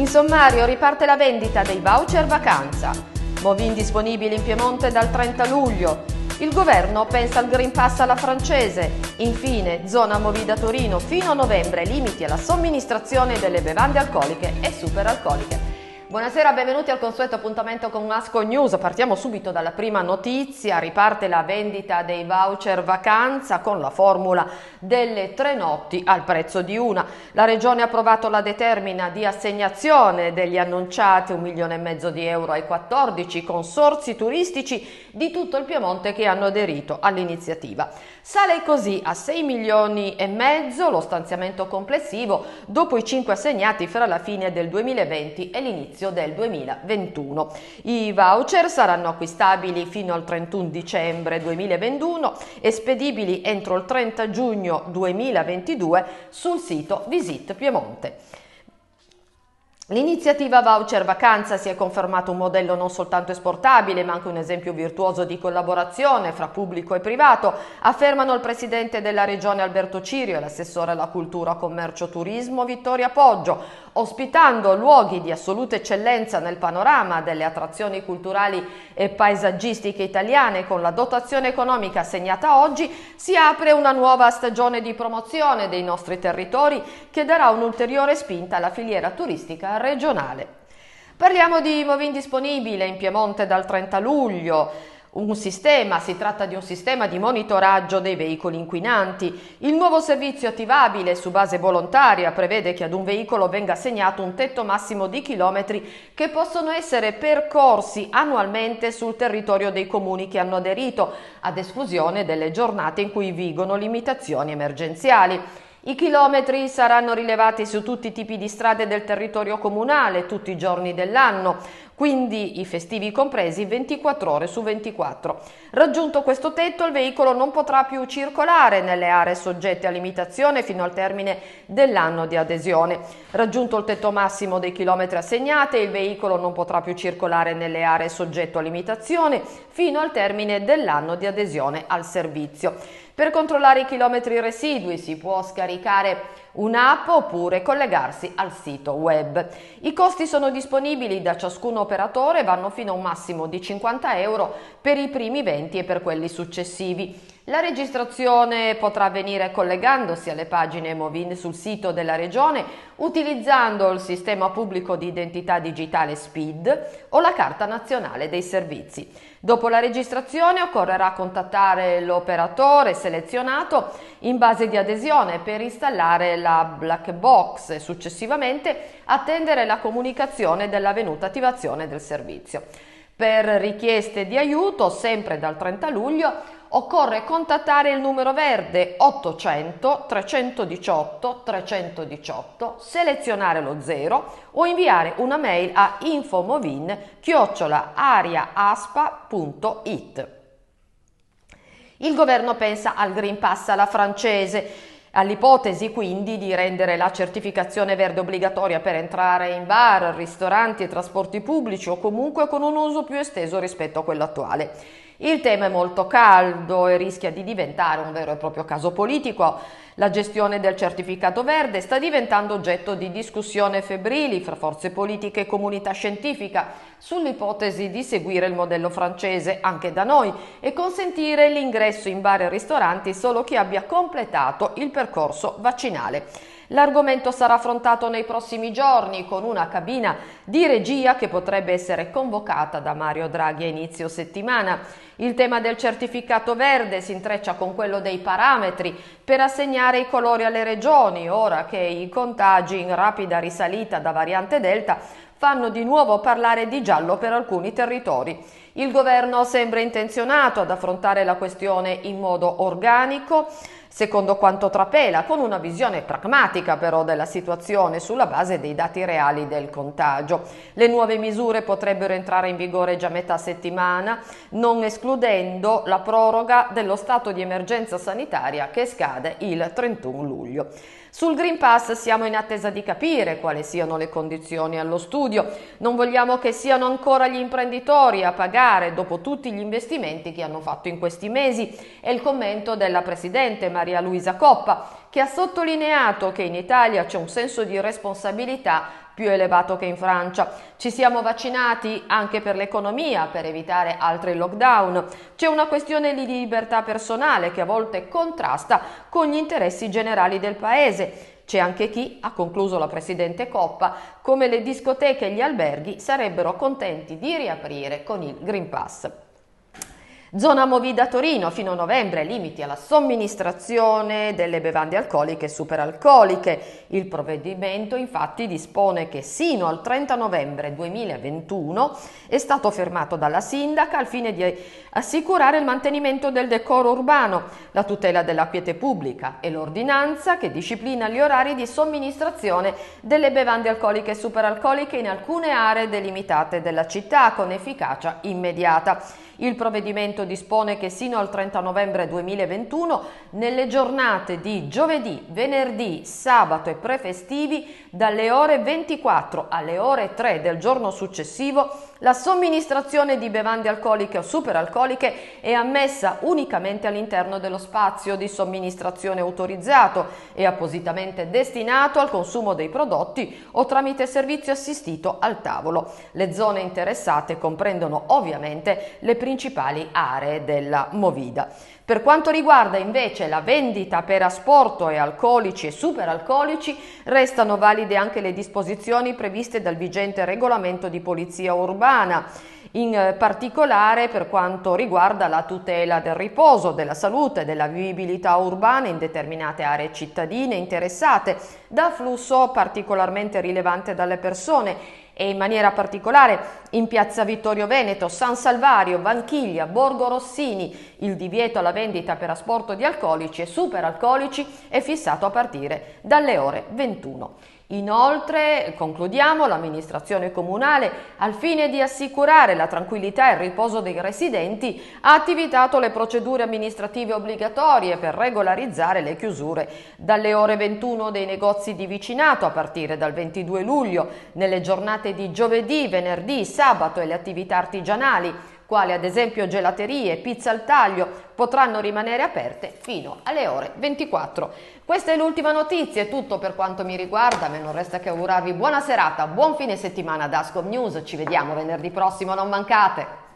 In sommario riparte la vendita dei voucher vacanza. Movin disponibili in Piemonte dal 30 luglio. Il governo pensa al Green Pass alla francese. Infine, zona Movida Torino fino a novembre limiti alla somministrazione delle bevande alcoliche e superalcoliche. Buonasera, benvenuti al consueto appuntamento con Masco News. Partiamo subito dalla prima notizia. Riparte la vendita dei voucher vacanza con la formula delle tre notti al prezzo di una. La Regione ha approvato la determina di assegnazione degli annunciati un milione e mezzo di euro ai 14 consorzi turistici di tutto il Piemonte che hanno aderito all'iniziativa. Sale così a 6 milioni e mezzo lo stanziamento complessivo dopo i 5 assegnati fra la fine del 2020 e l'inizio del 2021. I voucher saranno acquistabili fino al 31 dicembre 2021 e spedibili entro il 30 giugno 2022 sul sito Visit Piemonte. L'iniziativa Voucher Vacanza si è confermato un modello non soltanto esportabile, ma anche un esempio virtuoso di collaborazione fra pubblico e privato, affermano il presidente della regione Alberto Cirio e l'assessore alla cultura, commercio e turismo Vittoria Poggio, ospitando luoghi di assoluta eccellenza nel panorama delle attrazioni culturali e paesaggistiche italiane con la dotazione economica assegnata oggi, si apre una nuova stagione di promozione dei nostri territori che darà un'ulteriore spinta alla filiera turistica regionale. Parliamo di Movin disponibile in Piemonte dal 30 luglio. Un sistema, si tratta di un sistema di monitoraggio dei veicoli inquinanti. Il nuovo servizio attivabile su base volontaria prevede che ad un veicolo venga assegnato un tetto massimo di chilometri che possono essere percorsi annualmente sul territorio dei comuni che hanno aderito, ad esclusione delle giornate in cui vigono limitazioni emergenziali. I chilometri saranno rilevati su tutti i tipi di strade del territorio comunale tutti i giorni dell'anno, quindi i festivi compresi 24 ore su 24. Raggiunto questo tetto il veicolo non potrà più circolare nelle aree soggette a limitazione fino al termine dell'anno di adesione. Raggiunto il tetto massimo dei chilometri assegnati il veicolo non potrà più circolare nelle aree soggette a limitazione fino al termine dell'anno di adesione al servizio. Per controllare i chilometri residui si può scaricare un'app oppure collegarsi al sito web. I costi sono disponibili da ciascun operatore vanno fino a un massimo di 50 euro per i primi 20 e per quelli successivi. La registrazione potrà avvenire collegandosi alle pagine Movin sul sito della Regione utilizzando il sistema pubblico di identità digitale SPID o la Carta Nazionale dei Servizi. Dopo la registrazione occorrerà contattare l'operatore selezionato in base di adesione per installare la black box e successivamente attendere la comunicazione dell'avvenuta attivazione del servizio. Per richieste di aiuto, sempre dal 30 luglio, occorre contattare il numero verde 800 318 318, selezionare lo 0 o inviare una mail a infomovin chiocciolaariaaspa.it. Il governo pensa al Green Pass alla francese All'ipotesi quindi di rendere la certificazione verde obbligatoria per entrare in bar, ristoranti e trasporti pubblici o comunque con un uso più esteso rispetto a quello attuale. Il tema è molto caldo e rischia di diventare un vero e proprio caso politico. La gestione del certificato verde sta diventando oggetto di discussione febbrili fra forze politiche e comunità scientifica sull'ipotesi di seguire il modello francese anche da noi e consentire l'ingresso in bar e ristoranti solo chi abbia completato il percorso vaccinale. L'argomento sarà affrontato nei prossimi giorni con una cabina di regia che potrebbe essere convocata da Mario Draghi a inizio settimana. Il tema del certificato verde si intreccia con quello dei parametri per assegnare i colori alle regioni, ora che i contagi in rapida risalita da variante Delta fanno di nuovo parlare di giallo per alcuni territori. Il governo sembra intenzionato ad affrontare la questione in modo organico, secondo quanto trapela, con una visione pragmatica però della situazione sulla base dei dati reali del contagio. Le nuove misure potrebbero entrare in vigore già metà settimana, non escludendo la proroga dello stato di emergenza sanitaria che scade il 31 luglio. Sul Green Pass siamo in attesa di capire quali siano le condizioni allo studio. Non vogliamo che siano ancora gli imprenditori a pagare dopo tutti gli investimenti che hanno fatto in questi mesi. È il commento della Presidente Maria Luisa Coppa che ha sottolineato che in Italia c'è un senso di responsabilità più elevato che in Francia. Ci siamo vaccinati anche per l'economia, per evitare altri lockdown. C'è una questione di libertà personale che a volte contrasta con gli interessi generali del Paese. C'è anche chi, ha concluso la Presidente Coppa, come le discoteche e gli alberghi sarebbero contenti di riaprire con il Green Pass. Zona Movida Torino, fino a novembre limiti alla somministrazione delle bevande alcoliche e superalcoliche. Il provvedimento infatti dispone che sino al 30 novembre 2021 è stato fermato dalla sindaca al fine di assicurare il mantenimento del decoro urbano, la tutela della quiete pubblica e l'ordinanza che disciplina gli orari di somministrazione delle bevande alcoliche e superalcoliche in alcune aree delimitate della città con efficacia immediata. Il provvedimento dispone che sino al 30 novembre 2021, nelle giornate di giovedì, venerdì, sabato e prefestivi, dalle ore 24 alle ore 3 del giorno successivo, la somministrazione di bevande alcoliche o superalcoliche è ammessa unicamente all'interno dello spazio di somministrazione autorizzato e appositamente destinato al consumo dei prodotti o tramite servizio assistito al tavolo. Le zone interessate comprendono ovviamente le principali aree della Movida. Per quanto riguarda invece la vendita per asporto e alcolici e superalcolici, restano valide anche le disposizioni previste dal vigente regolamento di polizia urbana in particolare per quanto riguarda la tutela del riposo, della salute, della vivibilità urbana in determinate aree cittadine interessate da flusso particolarmente rilevante dalle persone e in maniera particolare in piazza Vittorio Veneto, San Salvario, Vanchiglia, Borgo Rossini, il divieto alla vendita per asporto di alcolici e superalcolici è fissato a partire dalle ore 21. Inoltre, concludiamo, l'amministrazione comunale, al fine di assicurare la tranquillità e il riposo dei residenti, ha attivato le procedure amministrative obbligatorie per regolarizzare le chiusure. Dalle ore 21 dei negozi di vicinato a partire dal 22 luglio, nelle giornate di giovedì, venerdì, sabato e le attività artigianali, quali ad esempio gelaterie, pizza al taglio, potranno rimanere aperte fino alle ore 24. Questa è l'ultima notizia, è tutto per quanto mi riguarda, a me non resta che augurarvi buona serata, buon fine settimana da Ascom News, ci vediamo venerdì prossimo, non mancate!